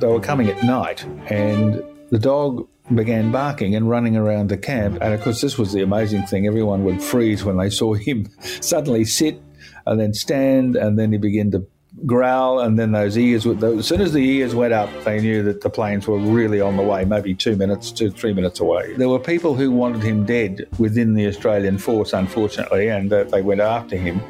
they were coming at night, and the dog began barking and running around the camp. And of course, this was the amazing thing. Everyone would freeze when they saw him suddenly sit and then stand, and then he began to growl, and then those ears. As soon as the ears went up, they knew that the planes were really on the way, maybe two minutes, two three minutes away. There were people who wanted him dead within the Australian force, unfortunately, and uh, they went after him.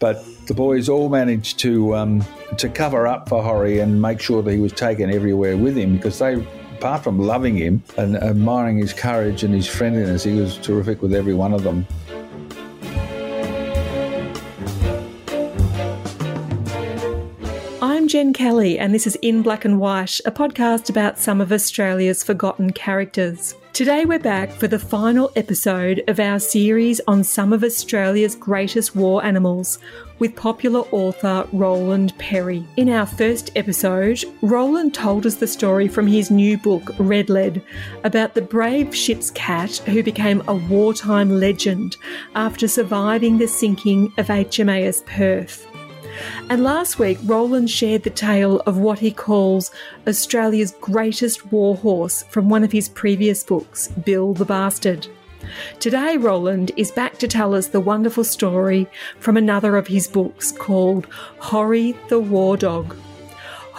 But the boys all managed to um, to cover up for Horrie and make sure that he was taken everywhere with him because they apart from loving him and admiring his courage and his friendliness, he was terrific with every one of them. Jen Kelly, and this is In Black and White, a podcast about some of Australia's forgotten characters. Today, we're back for the final episode of our series on some of Australia's greatest war animals with popular author Roland Perry. In our first episode, Roland told us the story from his new book, Red Lead, about the brave ship's cat who became a wartime legend after surviving the sinking of HMAS Perth. And last week, Roland shared the tale of what he calls Australia's greatest warhorse from one of his previous books, Bill the Bastard. Today, Roland is back to tell us the wonderful story from another of his books called Horrie the War Dog.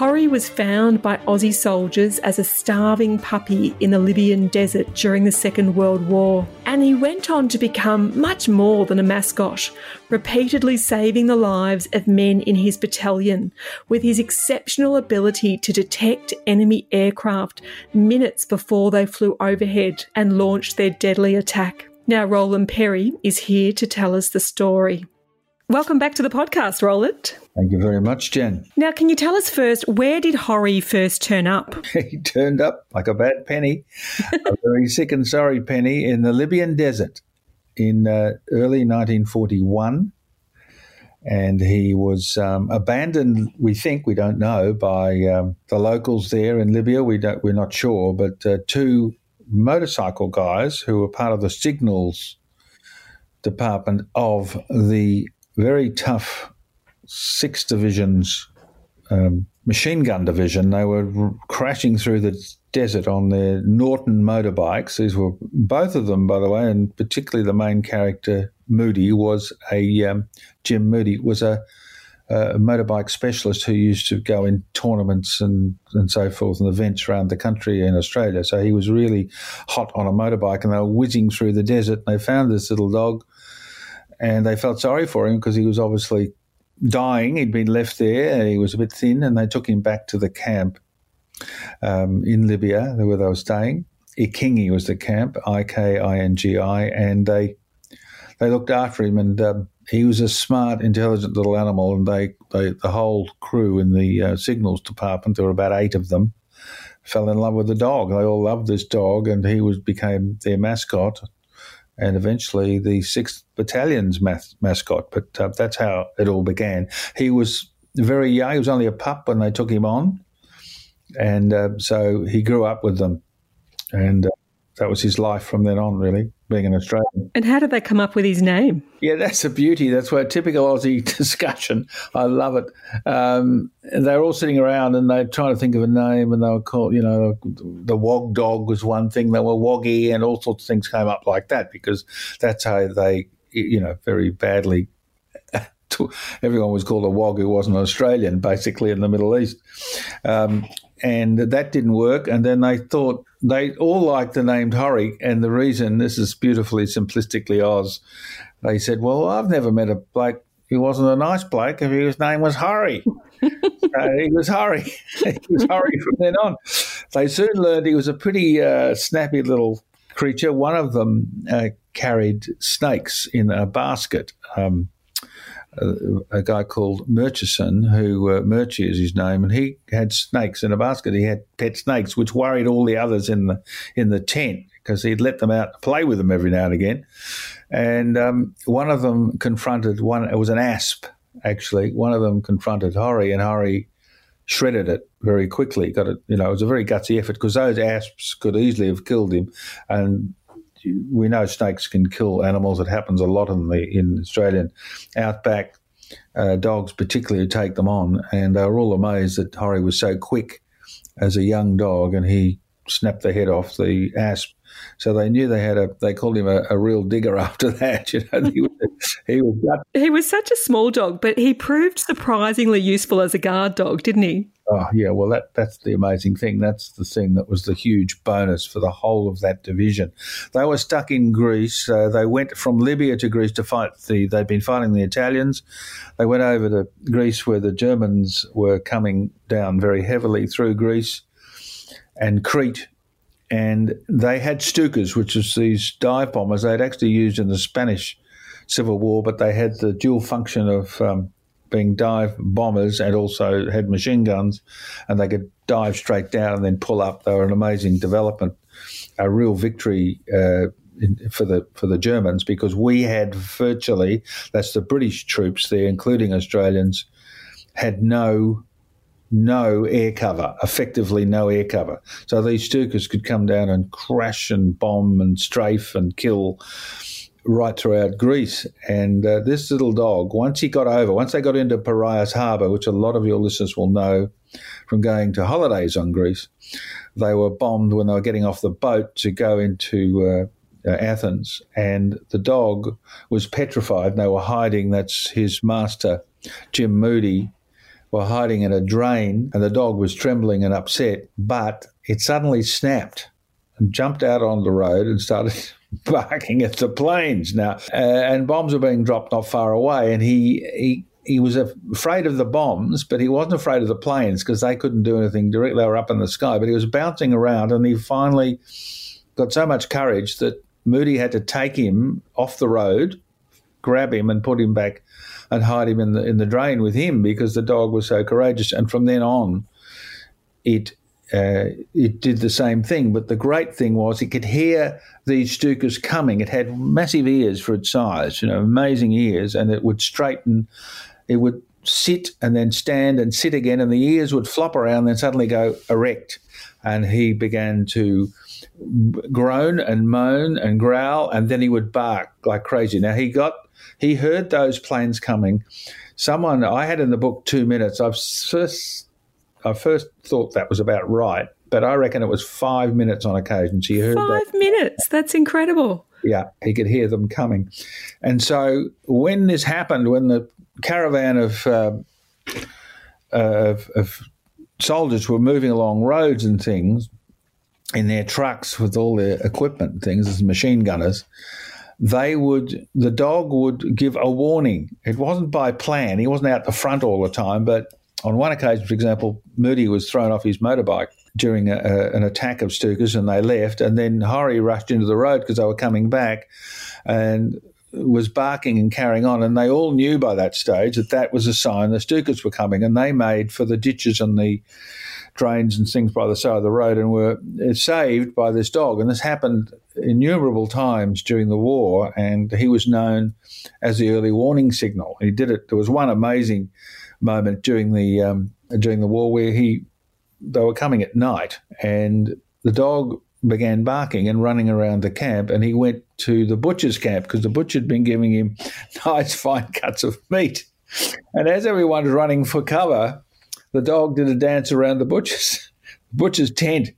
Horrie was found by Aussie soldiers as a starving puppy in the Libyan desert during the Second World War, and he went on to become much more than a mascot, repeatedly saving the lives of men in his battalion with his exceptional ability to detect enemy aircraft minutes before they flew overhead and launched their deadly attack. Now, Roland Perry is here to tell us the story. Welcome back to the podcast, Roland. Thank you very much, Jen. Now, can you tell us first, where did Horrie first turn up? he turned up like a bad penny, a very sick and sorry penny, in the Libyan desert in uh, early 1941. And he was um, abandoned, we think, we don't know, by um, the locals there in Libya. We don't, we're not sure, but uh, two motorcycle guys who were part of the signals department of the very tough six divisions um, machine gun division. They were r- crashing through the desert on their Norton motorbikes. These were both of them, by the way, and particularly the main character Moody was a um, Jim Moody was a, a, motorbike specialist who used to go in tournaments and and so forth and events around the country in Australia. So he was really hot on a motorbike, and they were whizzing through the desert. And they found this little dog and they felt sorry for him because he was obviously dying. He'd been left there. He was a bit thin, and they took him back to the camp um, in Libya, where they were staying. Ikingi was the camp, I K I N G I, and they they looked after him, and um, he was a smart, intelligent little animal. And they, they the whole crew in the uh, signals department, there were about eight of them, fell in love with the dog. They all loved this dog, and he was became their mascot and eventually the 6th Battalion's mas- mascot. But uh, that's how it all began. He was very young, he was only a pup when they took him on. And uh, so he grew up with them. And uh, that was his life from then on, really, being an Australian. And how did they come up with his name? Yeah, that's a beauty. That's where typical Aussie discussion. I love it. Um, they were all sitting around and they're trying to think of a name, and they were called, you know, the Wog Dog was one thing. They were Woggy, and all sorts of things came up like that because that's how they, you know, very badly. Everyone was called a Wog who wasn't Australian, basically in the Middle East. Um, and that didn't work. And then they thought they all liked the name Horrie, and the reason this is beautifully simplistically Oz. They said, "Well, I've never met a bloke who wasn't a nice bloke if his name was Horrie." uh, he was Horrie. he was Horrie from then on. They soon learned he was a pretty uh, snappy little creature. One of them uh, carried snakes in a basket. Um, a, guy called Murchison, who uh, Murchy is his name, and he had snakes in a basket. He had pet snakes, which worried all the others in the in the tent because he'd let them out to play with them every now and again. And um, one of them confronted one. It was an asp, actually. One of them confronted Horrie, and Horrie shredded it very quickly. Got it. You know, it was a very gutsy effort because those asps could easily have killed him, and we know snakes can kill animals. It happens a lot in the in Australian outback. Uh, dogs, particularly, who take them on, and they were all amazed that Horrie was so quick as a young dog, and he snapped the head off the asp. So they knew they had a. They called him a, a real digger after that. You know, he was, he was he was such a small dog, but he proved surprisingly useful as a guard dog, didn't he? Oh yeah, well that that's the amazing thing. That's the thing that was the huge bonus for the whole of that division. They were stuck in Greece. Uh, they went from Libya to Greece to fight the. They'd been fighting the Italians. They went over to Greece where the Germans were coming down very heavily through Greece and Crete. And they had Stukas, which was these dive bombers they'd actually used in the Spanish Civil War, but they had the dual function of um, being dive bombers and also had machine guns, and they could dive straight down and then pull up. They were an amazing development, a real victory uh, for the for the Germans because we had virtually that's the British troops there, including Australians, had no no air cover, effectively no air cover. So these Stukas could come down and crash and bomb and strafe and kill right throughout Greece. And uh, this little dog, once he got over, once they got into Piraeus Harbour, which a lot of your listeners will know from going to holidays on Greece, they were bombed when they were getting off the boat to go into uh, uh, Athens. And the dog was petrified, they were hiding. That's his master, Jim Moody. Were hiding in a drain, and the dog was trembling and upset. But it suddenly snapped and jumped out on the road and started barking at the planes now. Uh, and bombs were being dropped not far away, and he he. He was afraid of the bombs, but he wasn't afraid of the planes because they couldn't do anything directly. They were up in the sky, but he was bouncing around, and he finally got so much courage that Moody had to take him off the road, grab him, and put him back and hide him in the in the drain with him because the dog was so courageous. And from then on, it uh, it did the same thing. But the great thing was it could hear these Stukas coming. It had massive ears for its size, you know, amazing ears, and it would straighten. It would sit and then stand and sit again, and the ears would flop around, and then suddenly go erect. And he began to groan and moan and growl, and then he would bark like crazy. Now he got he heard those planes coming. Someone I had in the book two minutes. I've first I first thought that was about right, but I reckon it was five minutes on occasion. She heard five that. minutes. That's incredible. Yeah, he could hear them coming, and so when this happened, when the caravan of uh, of, of soldiers were moving along roads and things in their trucks with all their equipment and things as machine gunners they would the dog would give a warning it wasn't by plan he wasn't out the front all the time but on one occasion, for example, Moody was thrown off his motorbike during a, a, an attack of Stukas and they left. And then Horrie rushed into the road because they were coming back and was barking and carrying on. And they all knew by that stage that that was a sign the Stukas were coming. And they made for the ditches and the drains and things by the side of the road and were saved by this dog. And this happened innumerable times during the war. And he was known as the early warning signal. He did it. There was one amazing moment during the um, during the war where he they were coming at night and the dog began barking and running around the camp and he went to the butcher's camp because the butcher had been giving him nice fine cuts of meat and as everyone was running for cover the dog did a dance around the butcher's butcher's tent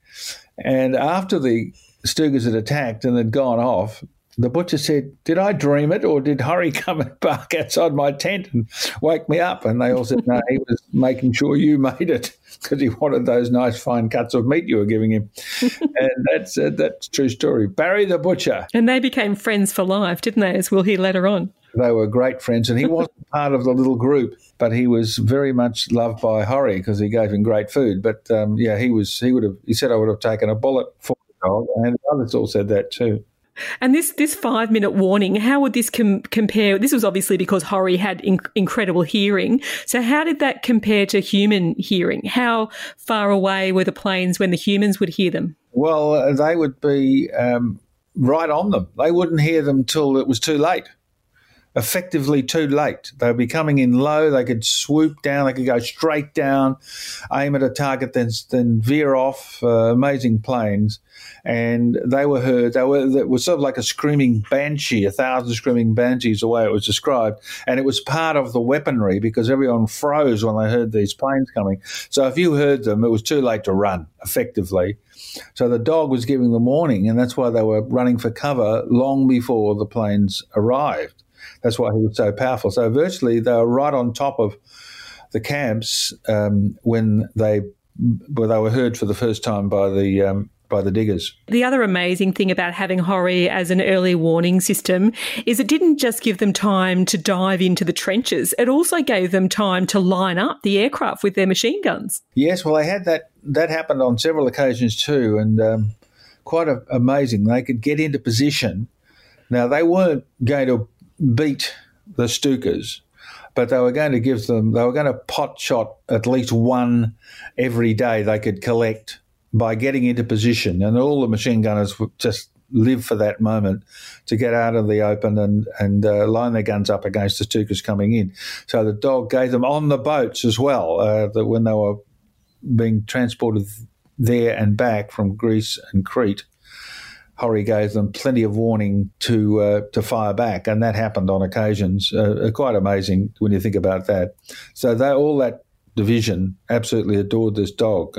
and after the Stukas had attacked and had gone off the butcher said, Did I dream it or did Horrie come and bark outside my tent and wake me up? And they all said, No, he was making sure you made it because he wanted those nice fine cuts of meat you were giving him. and that's uh, that's true story. Barry the butcher. And they became friends for life, didn't they, as we'll hear later on? They were great friends, and he wasn't part of the little group, but he was very much loved by Horrie because he gave him great food. But um, yeah, he was he would have he said I would have taken a bullet for the dog, and others all said that too. And this this five minute warning, how would this com- compare? This was obviously because Horrie had in- incredible hearing. So how did that compare to human hearing? How far away were the planes when the humans would hear them? Well, uh, they would be um, right on them. They wouldn't hear them till it was too late. Effectively too late. They would be coming in low. They could swoop down. They could go straight down, aim at a target, then then veer off. Uh, amazing planes, and they were heard. They were it was sort of like a screaming banshee, a thousand screaming banshees, the way it was described, and it was part of the weaponry because everyone froze when they heard these planes coming. So if you heard them, it was too late to run effectively. So the dog was giving them warning, and that's why they were running for cover long before the planes arrived. That's why he was so powerful. So virtually, they were right on top of the camps um, when they well, they were heard for the first time by the um, by the diggers. The other amazing thing about having Horrie as an early warning system is it didn't just give them time to dive into the trenches, it also gave them time to line up the aircraft with their machine guns. Yes, well, they had that, that happened on several occasions too, and um, quite a, amazing. They could get into position. Now, they weren't going to beat the Stukas, but they were going to give them, they were going to pot shot at least one every day they could collect by getting into position. And all the machine gunners would just live for that moment to get out of the open and, and uh, line their guns up against the Stukas coming in. So the dog gave them on the boats as well, uh, that when they were being transported there and back from Greece and Crete Horrie gave them plenty of warning to uh, to fire back, and that happened on occasions. Uh, uh, quite amazing when you think about that. So they, all that division absolutely adored this dog.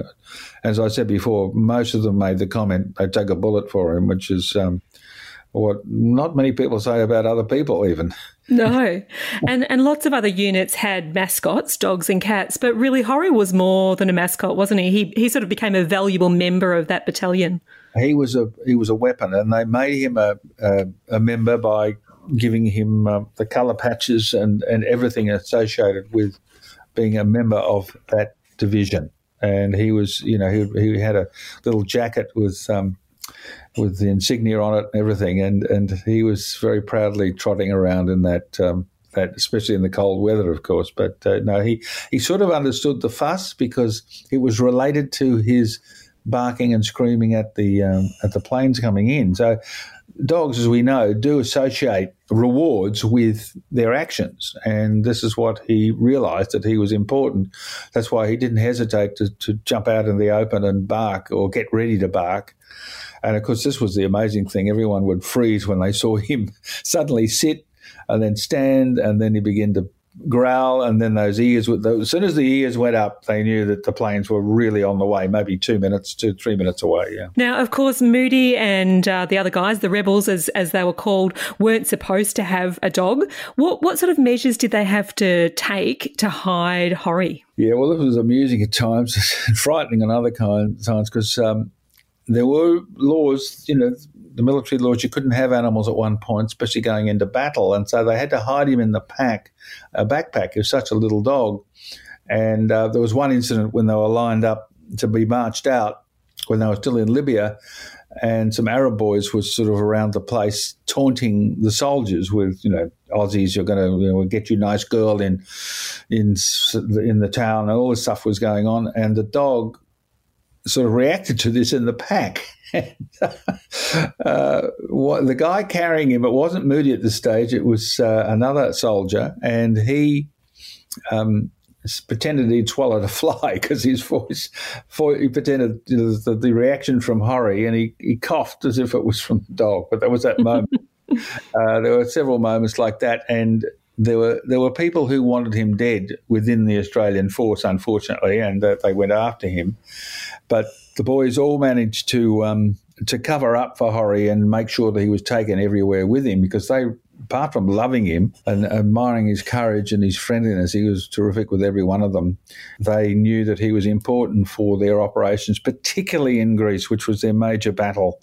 As I said before, most of them made the comment they'd take a bullet for him, which is um, what not many people say about other people, even. No, and and lots of other units had mascots, dogs and cats, but really Horrie was more than a mascot, wasn't he? He he sort of became a valuable member of that battalion he was a he was a weapon, and they made him a a, a member by giving him uh, the colour patches and and everything associated with being a member of that division. And he was, you know, he, he had a little jacket with um, with the insignia on it and everything, and and he was very proudly trotting around in that. Um, that, especially in the cold weather, of course. But uh, no, he, he sort of understood the fuss because it was related to his barking and screaming at the um, at the planes coming in. So dogs, as we know, do associate rewards with their actions. And this is what he realized that he was important. That's why he didn't hesitate to, to jump out in the open and bark or get ready to bark. And of course, this was the amazing thing. Everyone would freeze when they saw him suddenly sit and then stand, and then he began to growl, and then those ears. As soon as the ears went up, they knew that the planes were really on the way. Maybe two minutes, two three minutes away. Yeah. Now, of course, Moody and uh, the other guys, the rebels, as as they were called, weren't supposed to have a dog. What what sort of measures did they have to take to hide Horrie? Yeah, well, it was amusing at times, frightening on other times because um, there were laws, you know, the military laws, you couldn't have animals at one point, especially going into battle. And so they had to hide him in the pack, a backpack. He was such a little dog. And uh, there was one incident when they were lined up to be marched out when they were still in Libya, and some Arab boys were sort of around the place taunting the soldiers with, you know, Aussies, you're going to you know, get you nice girl in, in, in the town, and all this stuff was going on. And the dog sort of reacted to this in the pack. uh, what, the guy carrying him, it wasn't Moody at this stage, it was uh, another soldier, and he um, pretended he'd swallowed a fly because his voice, for, he pretended you know, the, the, reaction from Horrie, and he, he coughed as if it was from the dog. But there was that moment. uh, there were several moments like that, and there were there were people who wanted him dead within the Australian force, unfortunately, and that they went after him. But the boys all managed to um, to cover up for Horrie and make sure that he was taken everywhere with him because they, apart from loving him and admiring his courage and his friendliness, he was terrific with every one of them. They knew that he was important for their operations, particularly in Greece, which was their major battle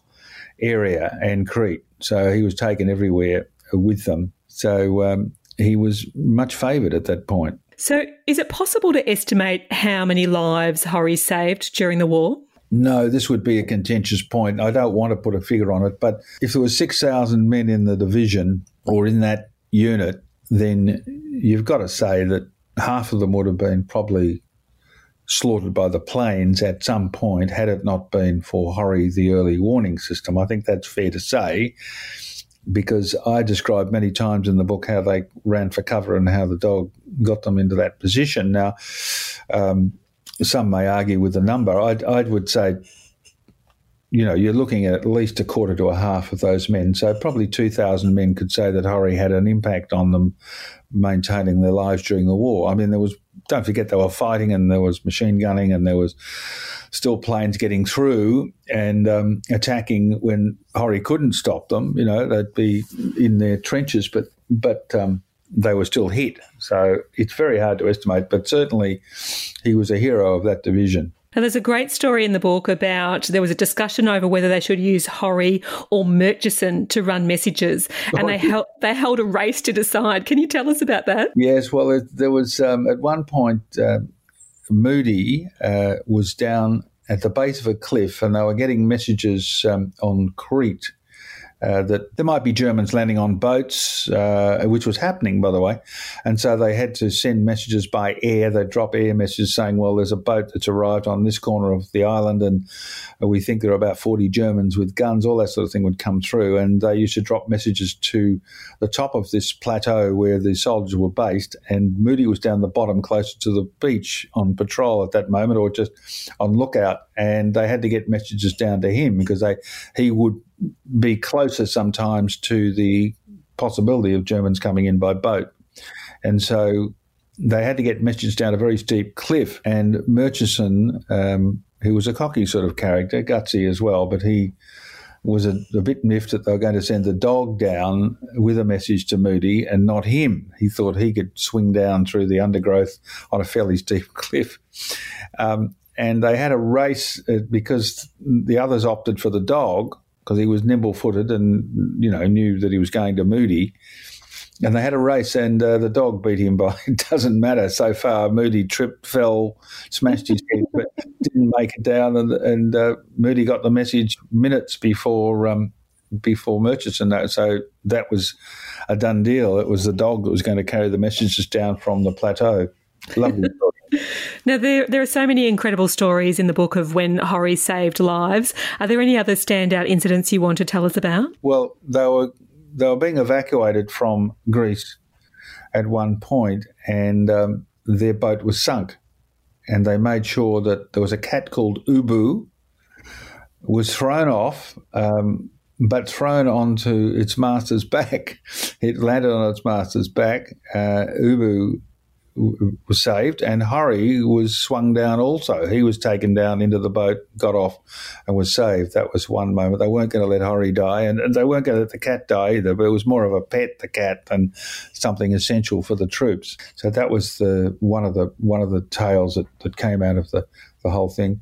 area, and Crete. So he was taken everywhere with them. So um, he was much favoured at that point. So, is it possible to estimate how many lives Horrie saved during the war? No, this would be a contentious point. I don't want to put a figure on it, but if there were 6,000 men in the division or in that unit, then you've got to say that half of them would have been probably slaughtered by the planes at some point had it not been for Horrie, the early warning system. I think that's fair to say. Because I describe many times in the book how they ran for cover and how the dog got them into that position. Now, um, some may argue with the number. I, I would say, you know, you're looking at at least a quarter to a half of those men. So probably 2,000 men could say that Horrie had an impact on them maintaining their lives during the war. I mean, there was, don't forget, they were fighting and there was machine gunning and there was still planes getting through and um, attacking when Horrie couldn't stop them. You know, they'd be in their trenches, but, but, um, they were still hit. So it's very hard to estimate, but certainly he was a hero of that division. Now, there's a great story in the book about there was a discussion over whether they should use Horrie or Murchison to run messages, and they held they held a race to decide. Can you tell us about that? Yes, well, it, there was um, at one point uh, Moody uh, was down at the base of a cliff, and they were getting messages um, on Crete uh, that there might be Germans landing on boats, uh, which was happening, by the way. And so they had to send messages by air. They'd drop air messages saying, well, there's a boat that's arrived on this corner of the island, and we think there are about 40 Germans with guns. All that sort of thing would come through. And they used to drop messages to the top of this plateau where the soldiers were based. And Moody was down the bottom, closer to the beach on patrol at that moment or just on lookout. And they had to get messages down to him because they he would be closer sometimes to the possibility of Germans coming in by boat. And so they had to get messages down a very steep cliff. And Murchison, um, who was a cocky sort of character, gutsy as well, but he was a, a, bit miffed that they were going to send the dog down with a message to Moody and not him. He thought he could swing down through the undergrowth on a fairly steep cliff. Um, and they had a race uh, because the others opted for the dog because he was nimble footed and you know knew that he was going to Moody. And they had a race, and uh, the dog beat him by. It doesn't matter so far. Moody tripped, fell, smashed his head, but didn't make it down. And, and uh, Moody got the message minutes before um, before Murchison. So that was a done deal. It was the dog that was going to carry the messages down from the plateau. Lovely. Now, there, there are so many incredible stories in the book of when Horrie saved lives. Are there any other standout incidents you want to tell us about? Well, they were, they were being evacuated from Greece at one point, and um, their boat was sunk. And they made sure that there was a cat called Ubu was thrown off, um, but thrown onto its master's back. It landed on its master's back. Uh, Ubu was saved, and Horrie was swung down also. He was taken down into the boat, got off, and was saved. That was one moment. They weren't going to let Horrie die, and, and they weren't going to let the cat die either. But it was more of a pet, the cat, than something essential for the troops. So that was the one of the one of the tales that, that came out of the the whole thing.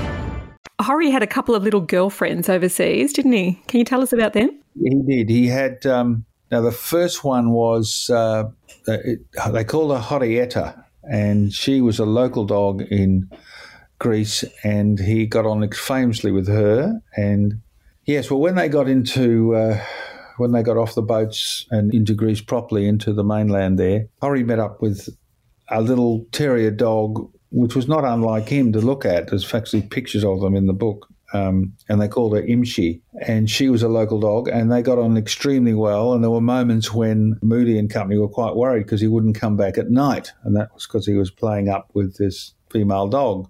Horrie had a couple of little girlfriends overseas, didn't he? Can you tell us about them? He did. He had. Um, now, the first one was uh, it, they called her Horrietta, and she was a local dog in Greece, and he got on famously with her. And yes, well, when they got into. Uh, when they got off the boats and into Greece properly, into the mainland there, Horrie met up with a little terrier dog which was not unlike him to look at. There's actually pictures of them in the book. Um, and they called her Imshi. And she was a local dog, and they got on extremely well. And there were moments when Moody and company were quite worried because he wouldn't come back at night. And that was because he was playing up with this female dog.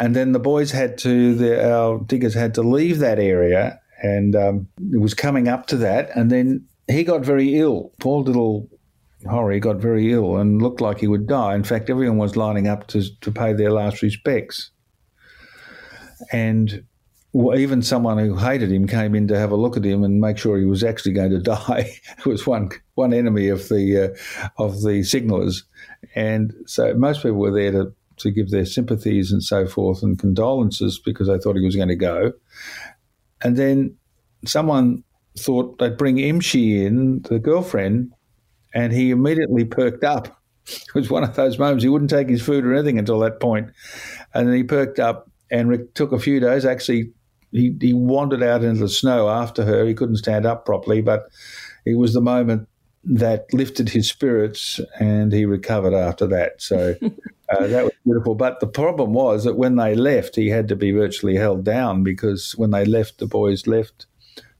And then the boys had to, the, our diggers had to leave that area, and um, it was coming up to that. And then he got very ill. Poor little Horrie got very ill and looked like he would die. In fact, everyone was lining up to, to pay their last respects. And even someone who hated him came in to have a look at him and make sure he was actually going to die. it was one one enemy of the uh, of the signallers, and so most people were there to to give their sympathies and so forth and condolences because they thought he was going to go. And then someone thought they'd bring Imshi in, the girlfriend, and he immediately perked up. It was one of those moments he wouldn't take his food or anything until that point. point, and then he perked up and it took a few days. Actually, he, he wandered out into the snow after her. He couldn't stand up properly, but it was the moment that lifted his spirits and he recovered after that. So uh, that was beautiful. But the problem was that when they left, he had to be virtually held down because when they left, the boys left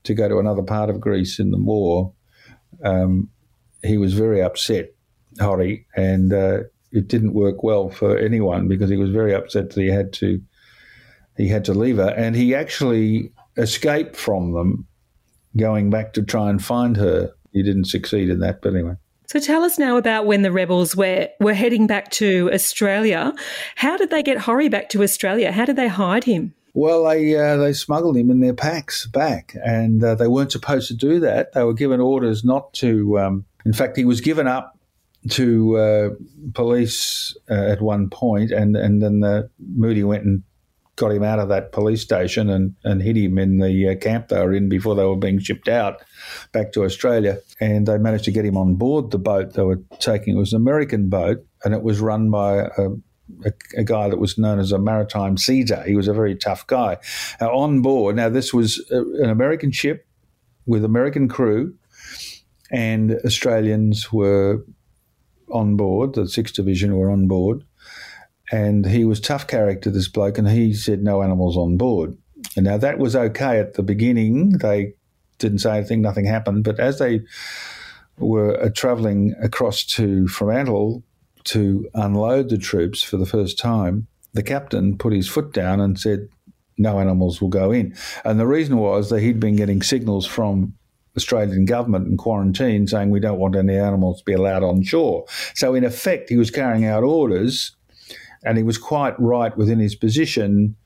to go to another part of Greece in the war. Um, he was very upset, Horrie, and uh, it didn't work well for anyone because he was very upset that he had to he had to leave her, and he actually escaped from them, going back to try and find her. He didn't succeed in that, but anyway. So tell us now about when the rebels were were heading back to Australia. How did they get Horrie back to Australia? How did they hide him? Well, they uh, they smuggled him in their packs back, and uh, they weren't supposed to do that. They were given orders not to. Um, in fact, he was given up to uh, police uh, at one point, and and then the Moody went and got him out of that police station and, and hid him in the uh, camp they were in before they were being shipped out back to Australia. And they managed to get him on board the boat they were taking. It was an American boat, and it was run by a, a, a guy that was known as a maritime Caesar. He was a very tough guy. Uh, on board, now this was a, an American ship with American crew, and Australians were on board. The Sixth Division were on board and he was tough character, this bloke, and he said no animals on board. And now that was okay at the beginning. They didn't say anything, nothing happened. But as they were uh, travelling across to Fremantle to unload the troops for the first time, the captain put his foot down and said, no animals will go in. And the reason was that he'd been getting signals from Australian government and quarantine saying we don't want any animals to be allowed on shore. So in effect, he was carrying out orders and he was quite right within his position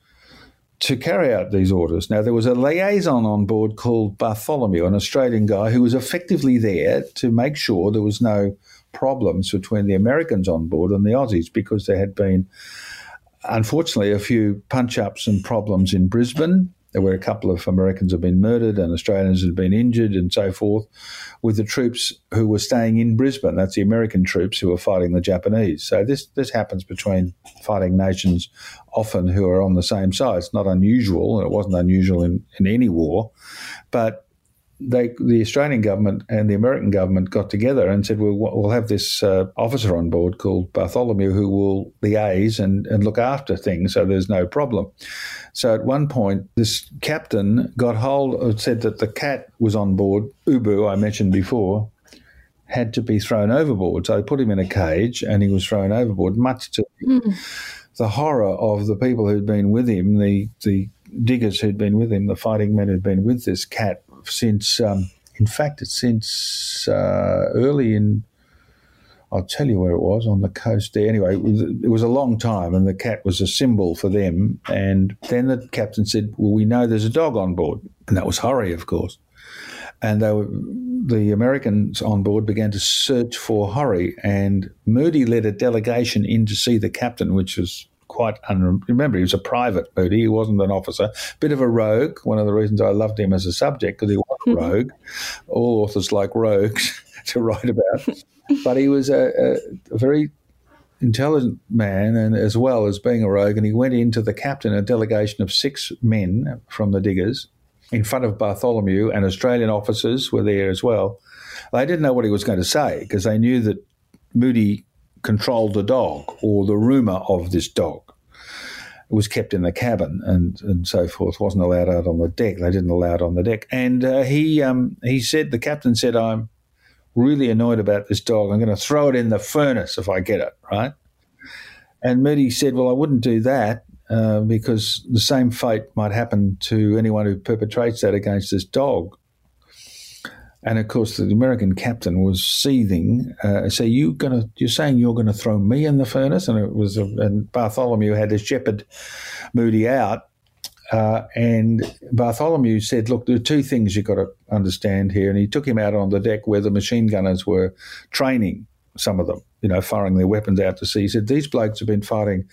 to carry out these orders. Now, there was a liaison on board called Bartholomew, an Australian guy who was effectively there to make sure there was no problems between the Americans on board and the Aussies because there had been, unfortunately, a few punch ups and problems in Brisbane where a couple of Americans have been murdered and Australians have been injured and so forth, with the troops who were staying in Brisbane. That's the American troops who were fighting the Japanese. So this this happens between fighting nations often who are on the same side. It's not unusual, and it wasn't unusual in, in any war, but they, the Australian government and the American government got together and said, "We'll, we'll have this uh, officer on board called Bartholomew who will liaise and, and look after things, so there's no problem." So at one point, this captain got hold of said that the cat was on board. Ubu, I mentioned before, had to be thrown overboard. So they put him in a cage and he was thrown overboard, much to mm. the horror of the people who'd been with him, the the diggers who'd been with him, the fighting men who'd been with this cat since, um, in fact, it's since uh, early in, I'll tell you where it was on the coast there. Anyway, it was, it was, a long time, and the cat was a symbol for them. And then the captain said, Well, we know there's a dog on board. And that was Horrie, of course. And they were, the Americans on board began to search for Horrie, and Moody led a delegation in to see the captain, which was quite un- remember he was a private Moody. He wasn't an officer. Bit of a rogue. One of the reasons I loved him as a subject because he was a rogue. All authors like rogues to write about, but he was a, a, a very intelligent man and as well as being a rogue and he went into the captain a delegation of six men from the diggers in front of Bartholomew and Australian officers were there as well. They didn't know what he was going to say because they knew that Moody controlled the dog or the rumour of this dog. Was kept in the cabin and, and so forth. wasn't allowed out on the deck. They didn't allow it on the deck. And uh, he um, he said the captain said, "I'm really annoyed about this dog. I'm going to throw it in the furnace if I get it right." And Moody said, "Well, I wouldn't do that uh, because the same fate might happen to anyone who perpetrates that against this dog." And of course, the American captain was seething. Uh, so you gonna, you're saying you're going to throw me in the furnace? And it was, a, and Bartholomew had to shepherd Moody out. Uh, and Bartholomew said, "Look, there are two things you've got to understand here." And he took him out on the deck where the machine gunners were training some of them, you know, firing their weapons out to sea. He said, "These blokes have been fighting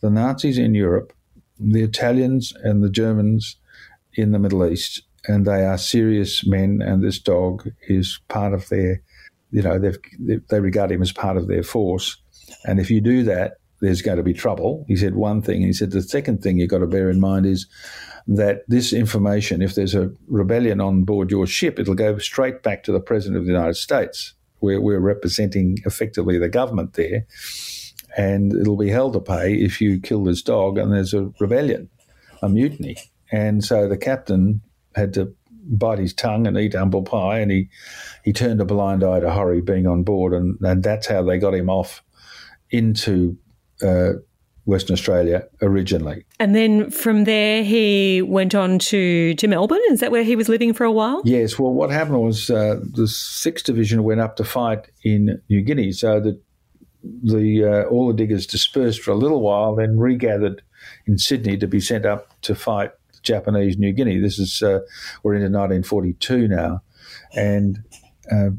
the Nazis in Europe, the Italians and the Germans in the Middle East, and they are serious men, and this dog is part of their, you know, they they regard him as part of their force. And if you do that, there's going to be trouble. He said one thing. He said the second thing you've got to bear in mind is that this information, if there's a rebellion on board your ship, it'll go straight back to the President of the United States. We're, we're representing effectively the government there, and it'll be hell to pay if you kill this dog and there's a rebellion, a mutiny. And so the captain had to bite his tongue and eat humble pie, and he, he turned a blind eye to Horrie being on board, and, and that's how they got him off into uh, Western Australia originally. And then from there, he went on to, to Melbourne. Is that where he was living for a while? Yes. Well, what happened was uh, the Sixth Division went up to fight in New Guinea, so that the uh, all the diggers dispersed for a little while, then regathered in Sydney to be sent up to fight Japanese New Guinea. This is uh, we're into 1942 now, and uh,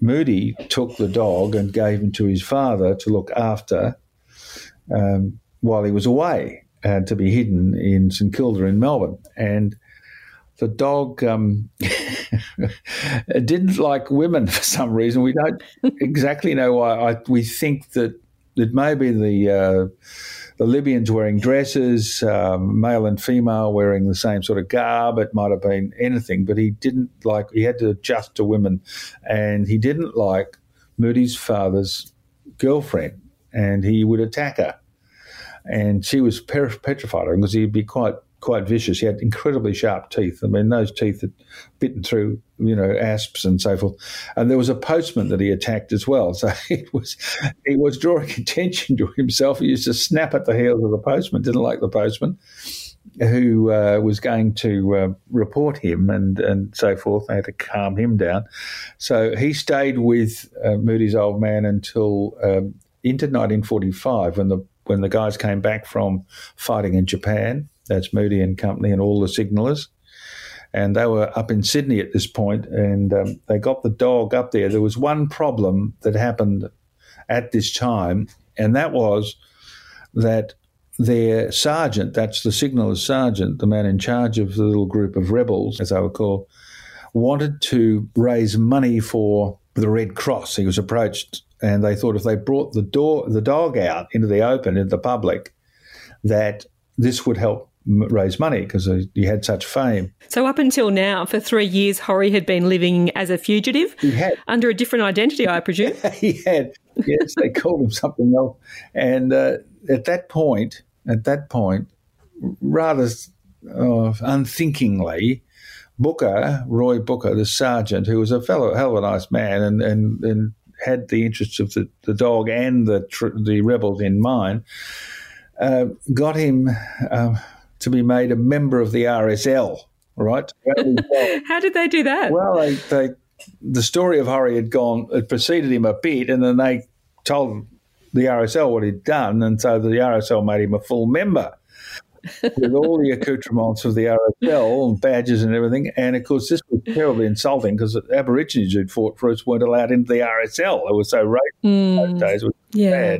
Moody took the dog and gave him to his father to look after um, while he was away and to be hidden in St Kilda in Melbourne. And the dog um, didn't like women for some reason. We don't exactly know why. I, we think that it may be the uh, the Libyans wearing dresses, um, male and female wearing the same sort of garb. It might have been anything, but he didn't like. He had to adjust to women, and he didn't like Moody's father's girlfriend, and he would attack her and she was petrified because he'd be quite quite vicious. He had incredibly sharp teeth. I mean, those teeth had bitten through, you know, asps and so forth. And there was a postman that he attacked as well. So it was he was drawing attention to himself. He used to snap at the heels of the postman. Didn't like the postman. Who uh, was going to uh, report him and, and so forth. They had to calm him down. So he stayed with uh, Moody's old man until um, into 1945 when the when the guys came back from fighting in Japan. That's Moody and Company and all the signalers. And they were up in Sydney at this point, and um, they got the dog up there. There was one problem that happened at this time, and that was that their sergeant, that's the signaler's sergeant, the man in charge of the little group of rebels, as they were called, wanted to raise money for the Red Cross. He was approached and they thought if they brought the door the dog out into the open into the public, that this would help raise money because he had such fame. So up until now, for three years, Horrie had been living as a fugitive. He had under a different identity, I presume. he had. Yes, they called him something else. And uh, at that point, at that point, rather uh, unthinkingly, Booker, Roy Booker, the sergeant, who was a fellow hell of a nice man, and and and had the interests of the, the dog and the tr- the rebels in mind, uh, got him uh, to be made a member of the RSL. Right? How did they do that? Well, they, they the story of Horrie had gone, it preceded him a bit, and then they told the RSL what he'd done, and so the RSL made him a full member with all the accoutrements of the RSL and badges and everything. And of course, this was terribly insulting because Aborigines who'd fought for us weren't allowed into the RSL. They were so racist mm. those days. It was yeah.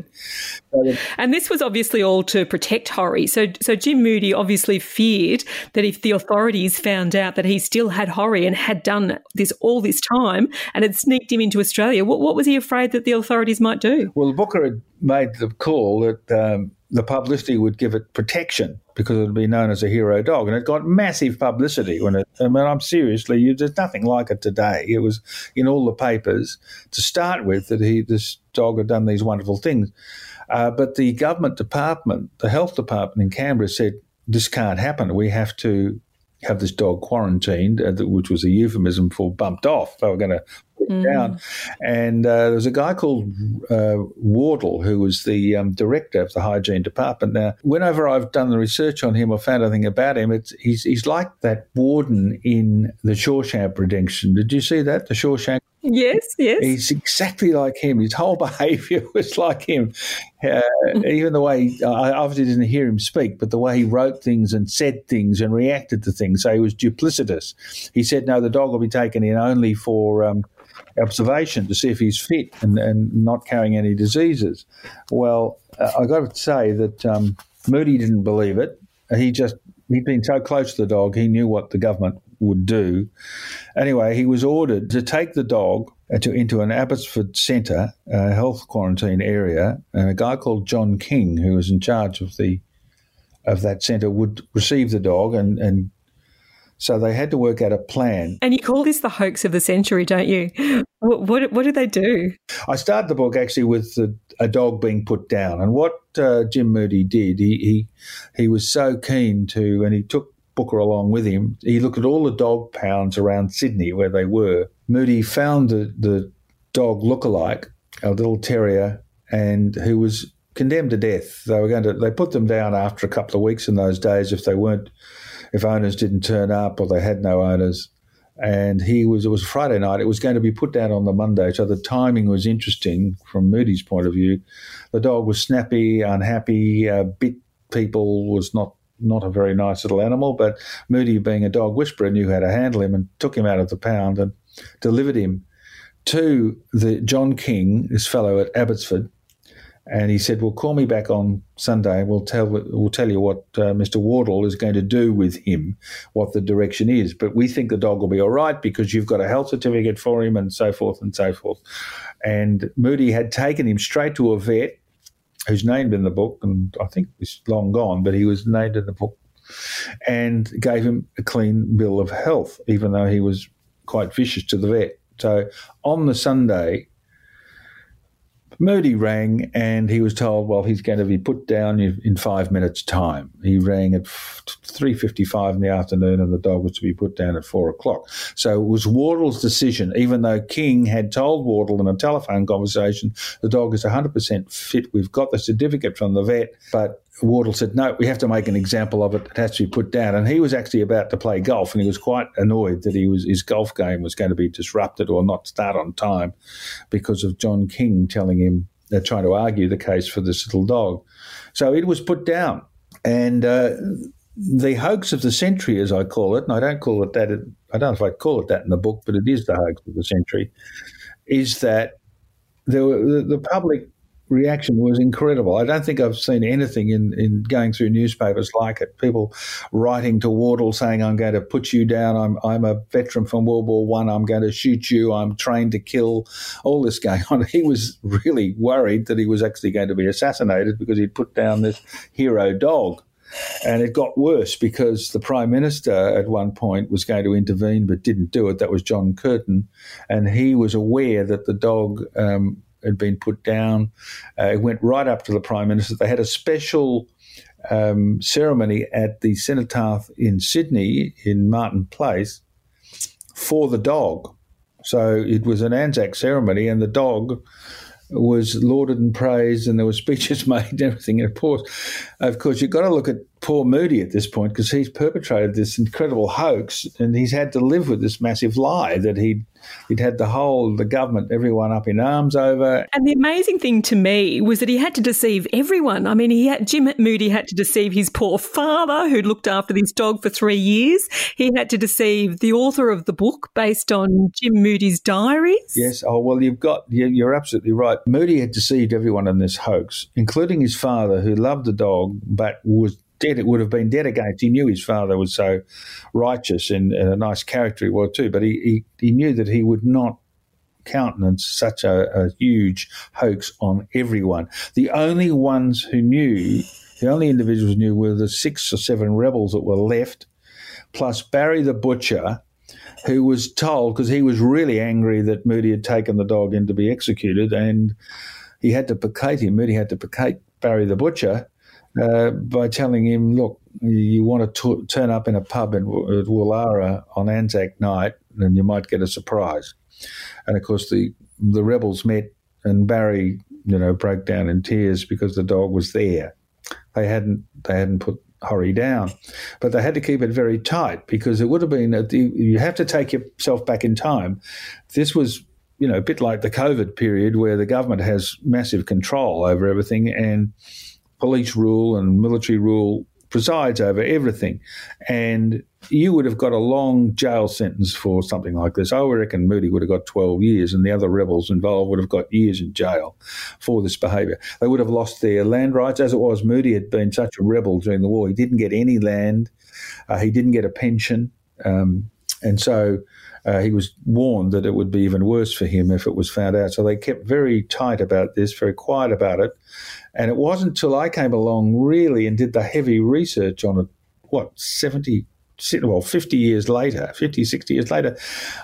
So and this was obviously all to protect Horrie. So, so Jim Moody obviously feared that if the authorities found out that he still had Horrie and had done this all this time and had sneaked him into Australia, what, what was he afraid that the authorities might do? Well, Booker had made the call that um, the publicity would give it protection because it would be known as a hero dog, and it got massive publicity when it. I mean, I'm seriously, there's nothing like it today. It was in all the papers to start with that he this dog had done these wonderful things, uh, but the government department, the health department in Canberra, said this can't happen. We have to have this dog quarantined, uh, which was a euphemism for bumped off. They were going to put mm. down. And uh, there was a guy called uh, Wardle who was the um, director of the hygiene department. Now, whenever I've done the research on him or found anything about him, it's he's, he's like that warden in the Shawshank Redemption. Did you see that? The Shawshank Yes, yes. He's exactly like him. His whole behaviour was like him. Uh, even the way I obviously didn't hear him speak, but the way he wrote things and said things and reacted to things. So he was duplicitous. He said, "No, the dog will be taken in only for um, observation to see if he's fit and, and not carrying any diseases." Well, uh, I got to say that um, Moody didn't believe it. He just he'd been so close to the dog, he knew what the government would do. Anyway, he was ordered to take the dog to, into an Abbotsford centre, a health quarantine area, and a guy called John King, who was in charge of the of that centre, would receive the dog and, and so they had to work out a plan. And you call this the hoax of the century, don't you? What, what, what did they do? I started the book actually with the, a dog being put down. And what uh, Jim Moody did, he, he, he was so keen to, and he took Booker along with him, he looked at all the dog pounds around Sydney where they were. Moody found the, the dog lookalike, a little terrier, and who was condemned to death. They were going to, they put them down after a couple of weeks in those days if they weren't if owners didn't turn up or they had no owners. And he was, it was Friday night. It was going to be put down on the Monday. So the timing was interesting from Moody's point of view. The dog was snappy, unhappy, uh, bit people, was not not a very nice little animal, but Moody, being a dog whisperer, knew how to handle him and took him out of the pound and delivered him to the John King, this fellow at Abbotsford, and he said, "Well, call me back on Sunday. We'll tell we'll tell you what uh, Mr. Wardle is going to do with him, what the direction is. But we think the dog will be all right because you've got a health certificate for him, and so forth and so forth." And Moody had taken him straight to a vet, who's named in the book, and I think he's long gone, but he was named in the book, and gave him a clean bill of health, even though he was quite vicious to the vet. So on the Sunday, Moody rang and he was told, well, he's going to be put down in five minutes' time. He rang at 3.55 in the afternoon and the dog was to be put down at four o'clock. So it was Wardle's decision, even though King had told Wardle in a telephone conversation, the dog is 100% fit. We've got the certificate from the vet, but Wardle said, no, we have to make an example of it. It has to be put down. And he was actually about to play golf, and he was quite annoyed that he was his golf game was going to be disrupted or not start on time because of John King telling him they're uh, trying to argue the case for this little dog. So it was put down. And uh, the hoax of the century, as I call it, and I don't call it that, I don't know if I call it that in the book, but it is the hoax of the century, is that the, the public reaction was incredible. I don't think I've seen anything in, in going through newspapers like it. People writing to Wardle saying, I'm going to put you down. I'm, I'm a veteran from World War One. I'm going to shoot you. I'm trained to kill. All this going on. He was really worried that he was actually going to be assassinated because he'd put down this hero dog. And it got worse because the Prime Minister at one point was going to intervene but didn't do it. That was John Curtin. And he was aware that the dog um, had been put down. Uh, it went right up to the Prime Minister. They had a special um, ceremony at the Cenotaph in Sydney, in Martin Place, for the dog. So it was an Anzac ceremony, and the dog was lauded and praised, and there were speeches made and everything. And of course, of course, you've got to look at poor Moody at this point because he's perpetrated this incredible hoax, and he's had to live with this massive lie that he'd he'd had the whole the government, everyone up in arms over. And the amazing thing to me was that he had to deceive everyone. I mean, he had Jim Moody had to deceive his poor father, who'd looked after this dog for three years. He had to deceive the author of the book based on Jim Moody's diaries. Yes. Oh well, you've got you're absolutely right. Moody had deceived everyone in this hoax, including his father, who loved the dog but was dead. It would have been dead against. He knew his father was so righteous and, and a nice character he was too, but he, he, he knew that he would not countenance such a, a, huge hoax on everyone. The only ones who knew, the only individuals who knew were the six or seven rebels that were left, plus Barry the Butcher, who was told, because he was really angry that Moody had taken the dog in to be executed, and he had to placate him. Moody had to placate Barry the Butcher uh, by telling him, look, you want to t- turn up in a pub in at Woollahra on Anzac night, and you might get a surprise. And of course, the the rebels met, and Barry, you know, broke down in tears because the dog was there. They hadn't they hadn't put Horrie down, but they had to keep it very tight because it would have been. You have to take yourself back in time. This was you know, a bit like the COVID period where the government has massive control over everything and police rule and military rule presides over everything. And you would have got a long jail sentence for something like this. I reckon Moody would have got 12 years, and the other rebels involved would have got years in jail for this behaviour. They would have lost their land rights. As it was, Moody had been such a rebel during the war. He didn't get any land, uh, he didn't get a pension. Um, and so uh, he was warned that it would be even worse for him if it was found out. So they kept very tight about this, very quiet about it. And it wasn't until I came along really and did the heavy research on it, what, 70, well, 50 years later, 50, 60 years later,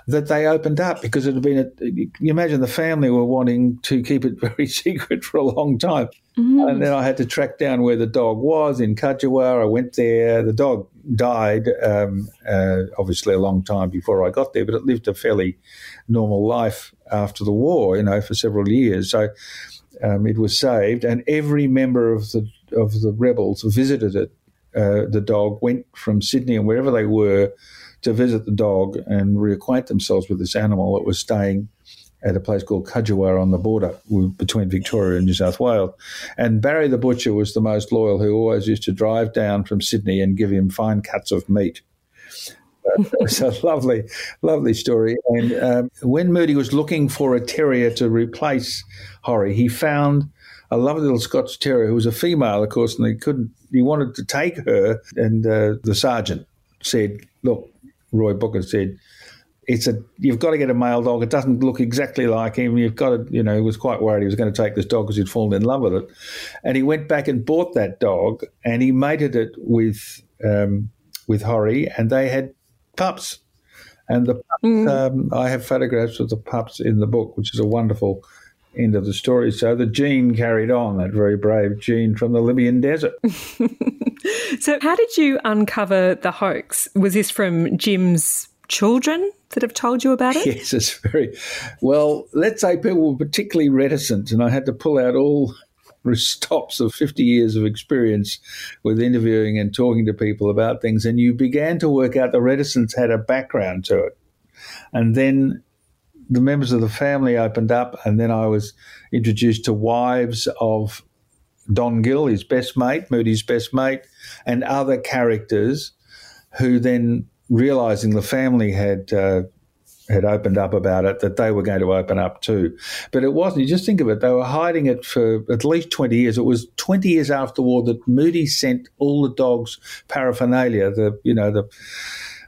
that they opened up because it had been, a, you imagine the family were wanting to keep it very secret for a long time. Mm. And then I had to track down where the dog was in Cudgewa. I went there. The dog died, um, uh, obviously, a long time before I got there, but it lived a fairly normal life after the war, you know, for several years. So um, it was saved, and every member of the of the rebels visited it uh, the dog, went from Sydney and wherever they were to visit the dog and reacquaint themselves with this animal that was staying at a place called Cudgewa on the border between Victoria and New South Wales. And Barry the butcher was the most loyal, who always used to drive down from Sydney and give him fine cuts of meat. it's a lovely, lovely story. And um, when Moody was looking for a terrier to replace Horrie, he found a lovely little Scotch Terrier who was a female, of course, and he couldn't. He wanted to take her, and uh, the sergeant said, "Look," Roy Booker said, "It's a you've got to get a male dog. It doesn't look exactly like him. You've got to, you know." He was quite worried he was going to take this dog because he'd fallen in love with it, and he went back and bought that dog, and he mated it with um, with Horrie, and they had pups. And the pups, mm. um, I have photographs of the pups in the book, which is a wonderful end of the story. So the gene carried on, that very brave gene from the Libyan desert. so, how did you uncover the hoax? Was this from Jim's children that have told you about it? Yes, it's very well. Let's say people were particularly reticent, and I had to pull out all stops of 50 years of experience with interviewing and talking to people about things, and you began to work out the reticence had a background to it. And then the members of the family opened up, and then I was introduced to wives of Don Gill, his best mate, Moody's best mate, and other characters who then, realizing the family had. Uh, had opened up about it that they were going to open up too. But it wasn't. You just think of it. They were hiding it for at least 20 years. It was 20 years after war that Moody sent all the dogs paraphernalia, the, you know, the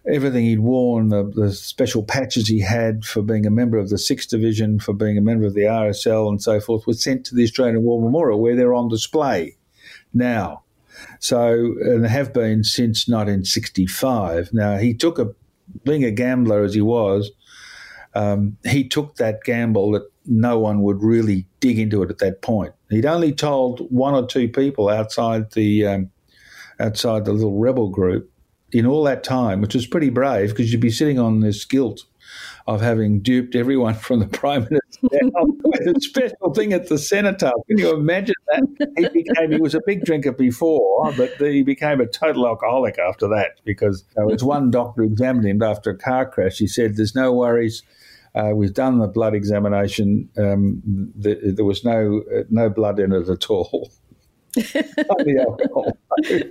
everything he'd worn, the, the, special patches he had for being a member of the 6th Division, for being a member of the RSL, and so forth, was sent to the Australian War Memorial, where they're on display now. So, and have been since 1965. Now, he took a, being a gambler as he was, um, he took that gamble that no one would really dig into it at that point. He'd only told one or two people outside the um, outside the little rebel group in all that time, which was pretty brave because you'd be sitting on this guilt of having duped everyone from the prime minister with a special thing at the cenotaph. Can you imagine that? He became he was a big drinker before, but he became a total alcoholic after that because there was one doctor examined him after a car crash. He said, "There's no worries." Uh, we've done the blood examination. Um, the, there was no uh, no blood in it at all.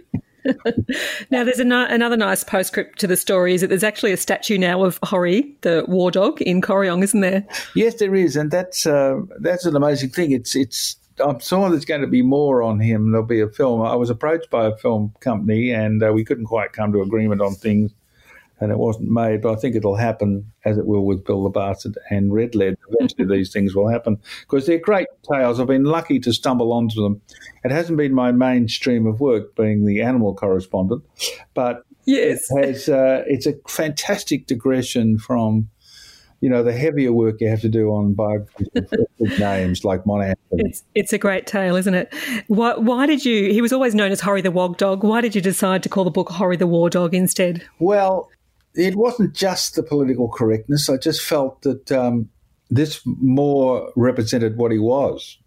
Now, there's another nice postscript to the story is that there's actually a statue now of Horrie, the war dog, in Corryong, isn't there? Yes, there is, and that's uh, that's an amazing thing. It's it's I'm sure there's going to be more on him. There'll be a film. I was approached by a film company, and uh, we couldn't quite come to agreement on things and it wasn't made. But I think it'll happen as it will with Bill the Bastard and Red Lead. Eventually, these things will happen because they're great tales. I've been lucky to stumble onto them. It hasn't been my mainstream of work, being the animal correspondent, but yes, it has, uh, it's a fantastic digression from. You know the heavier work you have to do on biographies names like Monahan. It's it's a great tale, isn't it? Why, why did you? He was always known as Horrie the Wog Dog. Why did you decide to call the book Horrie the War Dog instead? Well, it wasn't just the political correctness. I just felt that um, this more represented what he was.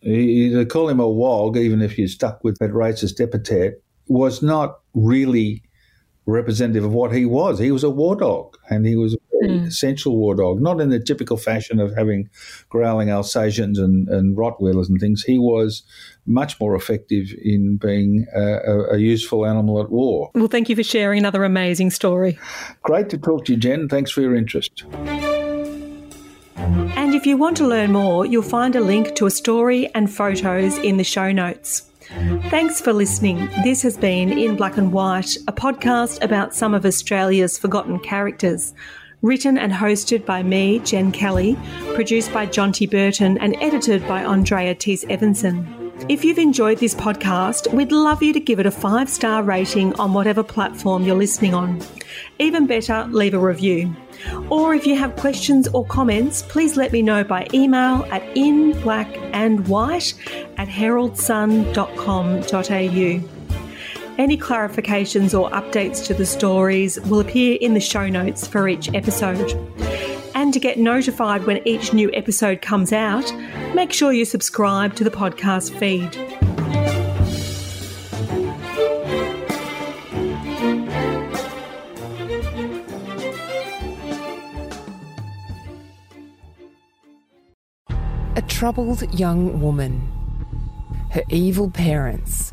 He, to call him a wog, even if you're stuck with that racist epithet, was not really representative of what he was. He was a war dog, and he was mm. essential war dog, not in the typical fashion of having growling Alsatians and, and Rottweilers and things. He was much more effective in being a, a, useful animal at war. Well, thank you for sharing another amazing story. Great to talk to you, Jen. Thanks for your interest. And if you want to learn more, you'll find a link to a story and photos in the show notes. Thanks for listening. This has been In Black and White, a podcast about some of Australia's forgotten characters. Written and hosted by me, Jen Kelly, produced by Jonty Burton, and edited by Andrea Tees Evanson. If you've enjoyed this podcast, we'd love you to give it a five star rating on whatever platform you're listening on. Even better, leave a review. Or if you have questions or comments, please let me know by email at inblackandwhite at heraldsun.com.au. Any clarifications or updates to the stories will appear in the show notes for each episode. And to get notified when each new episode comes out, make sure you subscribe to the podcast feed. A troubled young woman. Her evil parents.